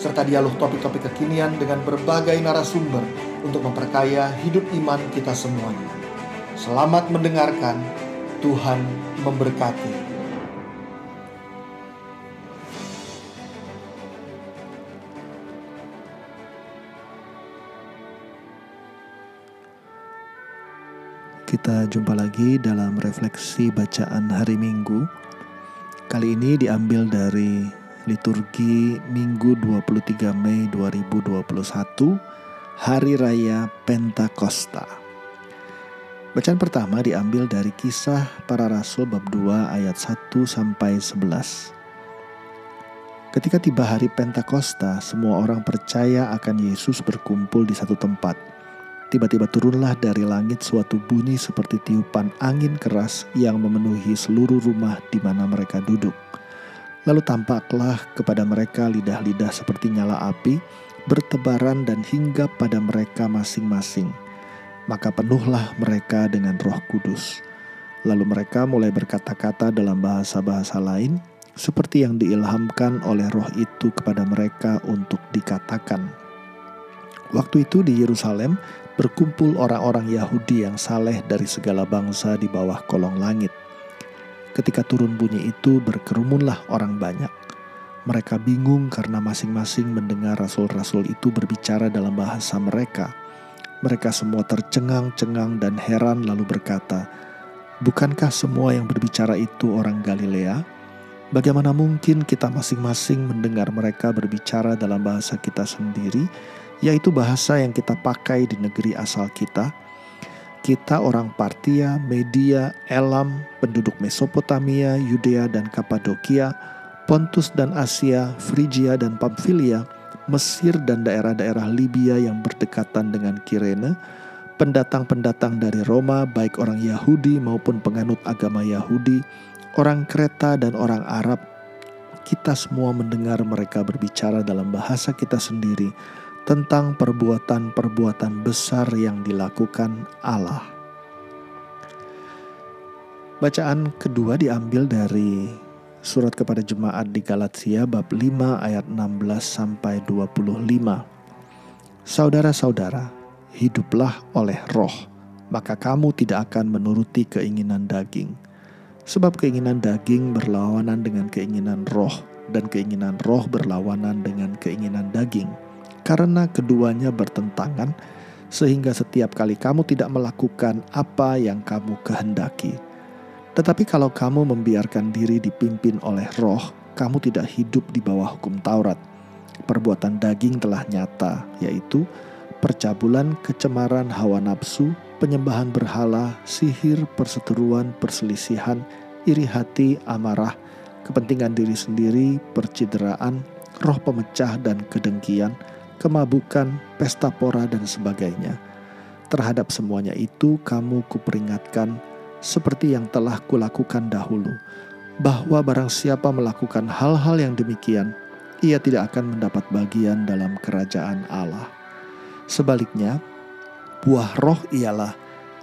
serta dialog topik-topik kekinian dengan berbagai narasumber untuk memperkaya hidup iman kita semuanya. Selamat mendengarkan, Tuhan memberkati. Kita jumpa lagi dalam refleksi bacaan hari Minggu. Kali ini diambil dari liturgi Minggu 23 Mei 2021, Hari Raya Pentakosta. Bacaan pertama diambil dari kisah para rasul bab 2 ayat 1 sampai 11. Ketika tiba hari Pentakosta, semua orang percaya akan Yesus berkumpul di satu tempat. Tiba-tiba turunlah dari langit suatu bunyi seperti tiupan angin keras yang memenuhi seluruh rumah di mana mereka duduk. Lalu tampaklah kepada mereka lidah-lidah seperti nyala api, bertebaran dan hingga pada mereka masing-masing. Maka penuhlah mereka dengan roh kudus. Lalu mereka mulai berkata-kata dalam bahasa-bahasa lain, seperti yang diilhamkan oleh roh itu kepada mereka untuk dikatakan. Waktu itu di Yerusalem berkumpul orang-orang Yahudi yang saleh dari segala bangsa di bawah kolong langit – Ketika turun bunyi itu berkerumunlah orang banyak. Mereka bingung karena masing-masing mendengar rasul-rasul itu berbicara dalam bahasa mereka. Mereka semua tercengang-cengang dan heran lalu berkata, Bukankah semua yang berbicara itu orang Galilea? Bagaimana mungkin kita masing-masing mendengar mereka berbicara dalam bahasa kita sendiri, yaitu bahasa yang kita pakai di negeri asal kita?' Kita orang Partia, Media, Elam, penduduk Mesopotamia, Yudea dan Kapadokia, Pontus dan Asia, Frigia dan Pamfilia, Mesir dan daerah-daerah Libya yang berdekatan dengan Kirene, pendatang-pendatang dari Roma baik orang Yahudi maupun penganut agama Yahudi, orang Kreta dan orang Arab, kita semua mendengar mereka berbicara dalam bahasa kita sendiri tentang perbuatan-perbuatan besar yang dilakukan Allah. Bacaan kedua diambil dari surat kepada jemaat di Galatia bab 5 ayat 16 sampai 25. Saudara-saudara, hiduplah oleh roh, maka kamu tidak akan menuruti keinginan daging. Sebab keinginan daging berlawanan dengan keinginan roh, dan keinginan roh berlawanan dengan keinginan daging karena keduanya bertentangan, sehingga setiap kali kamu tidak melakukan apa yang kamu kehendaki. Tetapi kalau kamu membiarkan diri dipimpin oleh roh, kamu tidak hidup di bawah hukum Taurat. Perbuatan daging telah nyata, yaitu percabulan, kecemaran, hawa nafsu, penyembahan berhala, sihir, perseteruan, perselisihan, iri hati, amarah, kepentingan diri sendiri, percideraan, roh pemecah dan kedengkian, kemabukan, pesta pora, dan sebagainya. Terhadap semuanya itu kamu kuperingatkan seperti yang telah kulakukan dahulu, bahwa barang siapa melakukan hal-hal yang demikian, ia tidak akan mendapat bagian dalam kerajaan Allah. Sebaliknya, buah roh ialah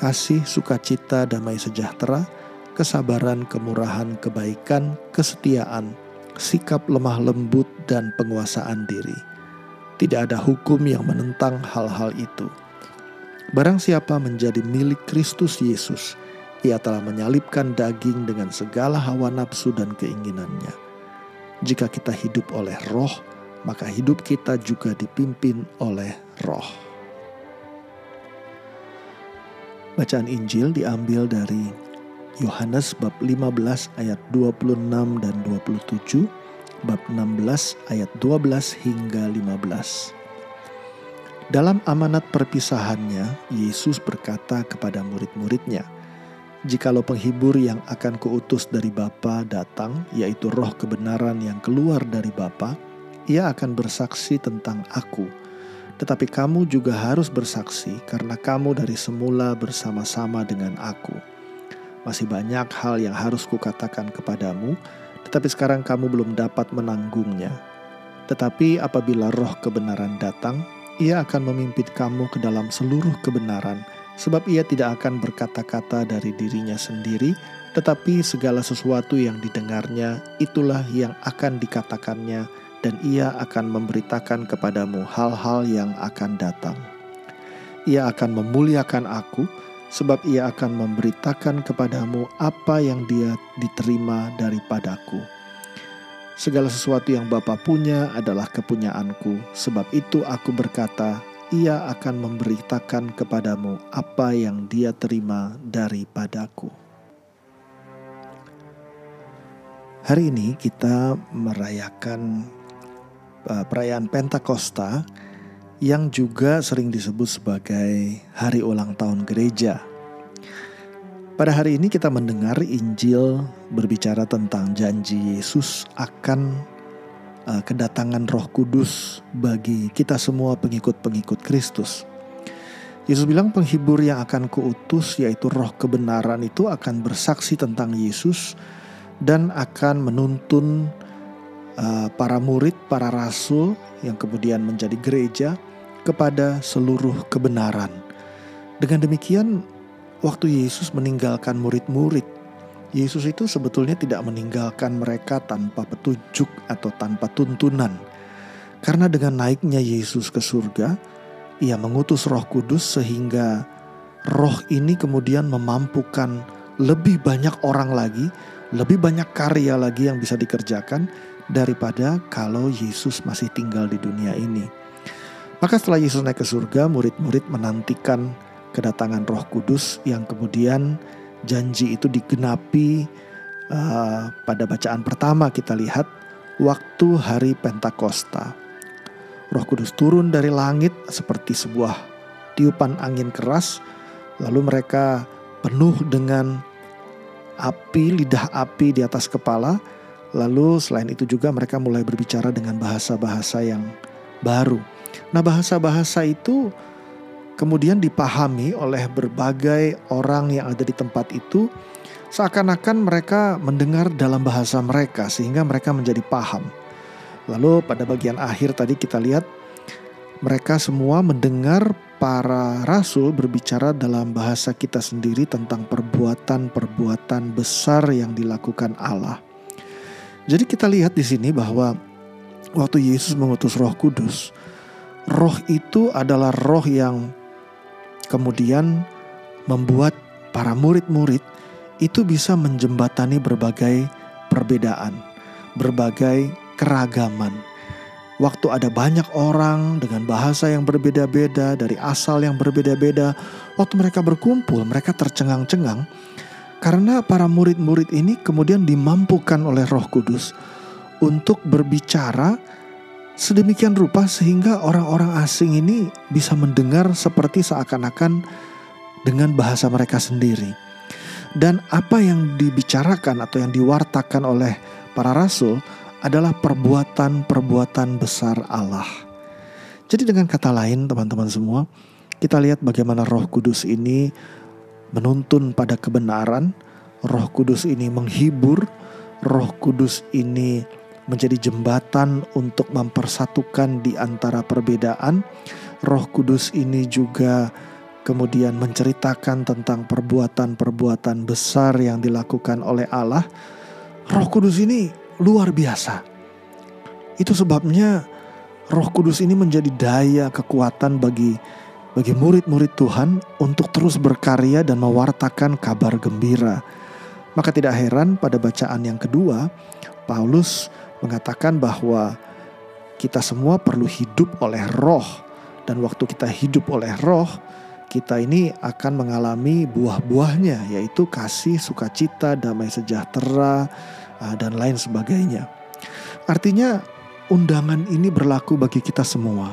kasih, sukacita, damai sejahtera, kesabaran, kemurahan, kebaikan, kesetiaan, sikap lemah lembut, dan penguasaan diri tidak ada hukum yang menentang hal-hal itu. Barang siapa menjadi milik Kristus Yesus, ia telah menyalipkan daging dengan segala hawa nafsu dan keinginannya. Jika kita hidup oleh roh, maka hidup kita juga dipimpin oleh roh. Bacaan Injil diambil dari Yohanes bab 15 ayat 26 dan 27 bab 16 ayat 12 hingga 15. Dalam amanat perpisahannya, Yesus berkata kepada murid-muridnya, Jikalau penghibur yang akan kuutus dari Bapa datang, yaitu roh kebenaran yang keluar dari Bapa, ia akan bersaksi tentang aku. tetapi kamu juga harus bersaksi karena kamu dari semula bersama-sama dengan aku. Masih banyak hal yang harus kukatakan kepadamu, tetapi sekarang kamu belum dapat menanggungnya. Tetapi apabila roh kebenaran datang, ia akan memimpin kamu ke dalam seluruh kebenaran, sebab ia tidak akan berkata-kata dari dirinya sendiri, tetapi segala sesuatu yang didengarnya itulah yang akan dikatakannya, dan ia akan memberitakan kepadamu hal-hal yang akan datang. Ia akan memuliakan aku, sebab ia akan memberitakan kepadamu apa yang dia diterima daripadaku. Segala sesuatu yang Bapa punya adalah kepunyaanku, sebab itu aku berkata, ia akan memberitakan kepadamu apa yang dia terima daripadaku. Hari ini kita merayakan uh, perayaan Pentakosta yang juga sering disebut sebagai hari ulang tahun gereja. Pada hari ini kita mendengar Injil berbicara tentang janji Yesus akan uh, kedatangan Roh Kudus bagi kita semua pengikut-pengikut Kristus. Yesus bilang penghibur yang akan kuutus yaitu roh kebenaran itu akan bersaksi tentang Yesus dan akan menuntun uh, para murid, para rasul yang kemudian menjadi gereja kepada seluruh kebenaran. Dengan demikian waktu Yesus meninggalkan murid-murid, Yesus itu sebetulnya tidak meninggalkan mereka tanpa petunjuk atau tanpa tuntunan. Karena dengan naiknya Yesus ke surga, ia mengutus Roh Kudus sehingga Roh ini kemudian memampukan lebih banyak orang lagi, lebih banyak karya lagi yang bisa dikerjakan daripada kalau Yesus masih tinggal di dunia ini. Maka setelah Yesus naik ke surga, murid-murid menantikan kedatangan Roh Kudus yang kemudian janji itu digenapi uh, pada bacaan pertama kita lihat waktu hari Pentakosta. Roh Kudus turun dari langit seperti sebuah tiupan angin keras, lalu mereka penuh dengan api, lidah api di atas kepala. Lalu selain itu juga mereka mulai berbicara dengan bahasa-bahasa yang baru. Nah bahasa-bahasa itu kemudian dipahami oleh berbagai orang yang ada di tempat itu seakan-akan mereka mendengar dalam bahasa mereka sehingga mereka menjadi paham. Lalu pada bagian akhir tadi kita lihat mereka semua mendengar para rasul berbicara dalam bahasa kita sendiri tentang perbuatan-perbuatan besar yang dilakukan Allah. Jadi kita lihat di sini bahwa waktu Yesus mengutus Roh Kudus, Roh itu adalah roh yang kemudian membuat para murid-murid itu bisa menjembatani berbagai perbedaan, berbagai keragaman. Waktu ada banyak orang dengan bahasa yang berbeda-beda, dari asal yang berbeda-beda, waktu mereka berkumpul, mereka tercengang-cengang karena para murid-murid ini kemudian dimampukan oleh Roh Kudus untuk berbicara sedemikian rupa sehingga orang-orang asing ini bisa mendengar seperti seakan-akan dengan bahasa mereka sendiri. Dan apa yang dibicarakan atau yang diwartakan oleh para rasul adalah perbuatan-perbuatan besar Allah. Jadi dengan kata lain teman-teman semua, kita lihat bagaimana Roh Kudus ini menuntun pada kebenaran, Roh Kudus ini menghibur, Roh Kudus ini menjadi jembatan untuk mempersatukan di antara perbedaan. Roh Kudus ini juga kemudian menceritakan tentang perbuatan-perbuatan besar yang dilakukan oleh Allah. Roh Kudus ini luar biasa. Itu sebabnya Roh Kudus ini menjadi daya kekuatan bagi bagi murid-murid Tuhan untuk terus berkarya dan mewartakan kabar gembira. Maka tidak heran pada bacaan yang kedua, Paulus mengatakan bahwa kita semua perlu hidup oleh roh dan waktu kita hidup oleh roh kita ini akan mengalami buah-buahnya yaitu kasih, sukacita, damai sejahtera ah, dan lain sebagainya. Artinya undangan ini berlaku bagi kita semua.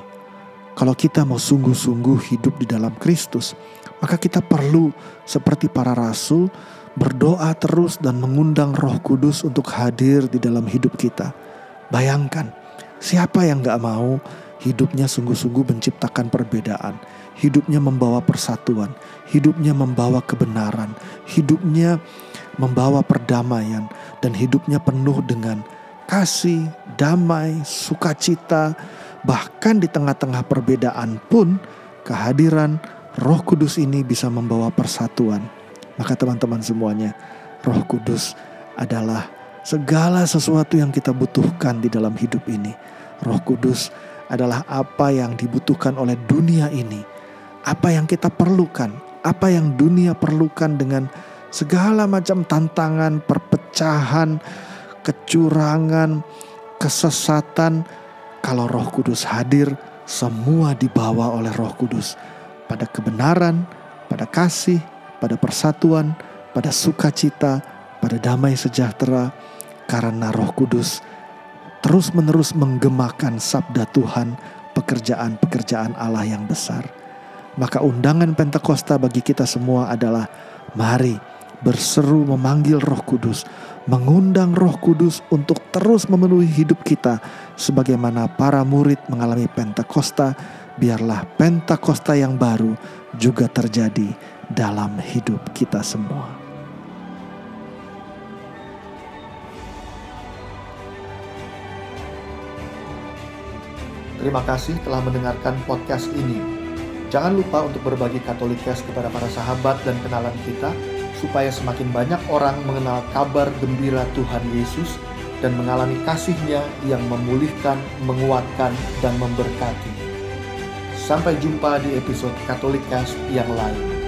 Kalau kita mau sungguh-sungguh hidup di dalam Kristus, maka kita perlu seperti para rasul berdoa terus dan mengundang Roh Kudus untuk hadir di dalam hidup kita. Bayangkan, siapa yang gak mau hidupnya sungguh-sungguh menciptakan perbedaan, hidupnya membawa persatuan, hidupnya membawa kebenaran, hidupnya membawa perdamaian, dan hidupnya penuh dengan kasih, damai, sukacita, bahkan di tengah-tengah perbedaan pun kehadiran Roh Kudus ini bisa membawa persatuan. Maka teman-teman semuanya, Roh Kudus adalah segala sesuatu yang kita butuhkan di dalam hidup ini. Roh Kudus adalah apa yang dibutuhkan oleh dunia ini, apa yang kita perlukan, apa yang dunia perlukan dengan segala macam tantangan, perpecahan, kecurangan, kesesatan. Kalau Roh Kudus hadir, semua dibawa oleh Roh Kudus pada kebenaran, pada kasih, pada persatuan, pada sukacita, pada damai sejahtera, karena Roh Kudus terus-menerus menggemakan sabda Tuhan, pekerjaan-pekerjaan Allah yang besar. Maka undangan Pentakosta bagi kita semua adalah mari berseru memanggil Roh Kudus, mengundang Roh Kudus untuk terus memenuhi hidup kita sebagaimana para murid mengalami Pentakosta, biarlah Pentakosta yang baru juga terjadi dalam hidup kita semua. Terima kasih telah mendengarkan podcast ini. Jangan lupa untuk berbagi Katolikes kepada para sahabat dan kenalan kita, supaya semakin banyak orang mengenal kabar gembira Tuhan Yesus dan mengalami kasihnya yang memulihkan, menguatkan, dan memberkati. Sampai jumpa di episode Katolikes yang lain.